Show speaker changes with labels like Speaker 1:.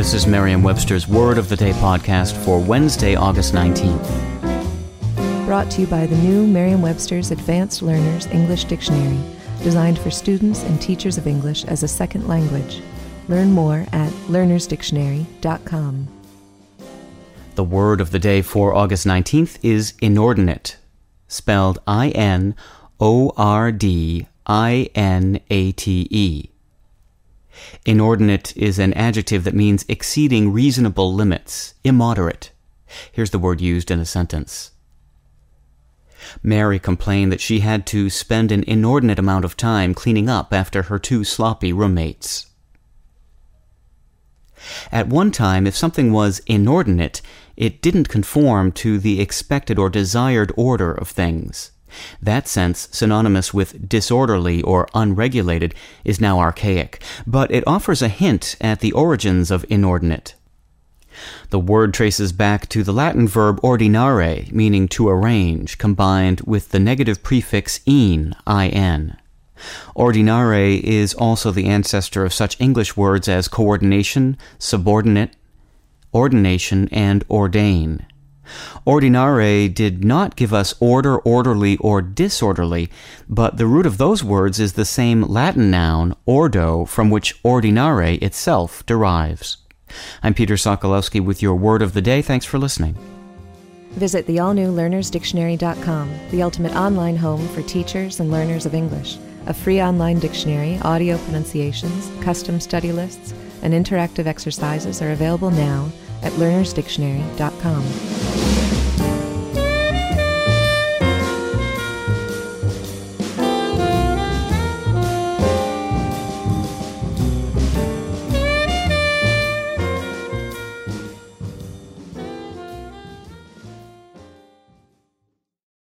Speaker 1: This is Merriam Webster's Word of the Day podcast for Wednesday, August 19th.
Speaker 2: Brought to you by the new Merriam Webster's Advanced Learners English Dictionary, designed for students and teachers of English as a second language. Learn more at learnersdictionary.com.
Speaker 1: The word of the day for August 19th is inordinate, spelled I N O R D I N A T E. Inordinate is an adjective that means exceeding reasonable limits, immoderate. Here's the word used in a sentence. Mary complained that she had to spend an inordinate amount of time cleaning up after her two sloppy roommates. At one time, if something was inordinate, it didn't conform to the expected or desired order of things. That sense, synonymous with disorderly or unregulated, is now archaic, but it offers a hint at the origins of inordinate. The word traces back to the Latin verb ordinare, meaning to arrange, combined with the negative prefix in, in. Ordinare is also the ancestor of such English words as coordination, subordinate, ordination, and ordain. Ordinare did not give us order, orderly, or disorderly, but the root of those words is the same Latin noun, ordo, from which ordinare itself derives. I'm Peter Sokolowski with your word of the day. Thanks for listening.
Speaker 2: Visit the all new learnersdictionary.com, the ultimate online home for teachers and learners of English. A free online dictionary, audio pronunciations, custom study lists, and interactive exercises are available now at learnersdictionary.com.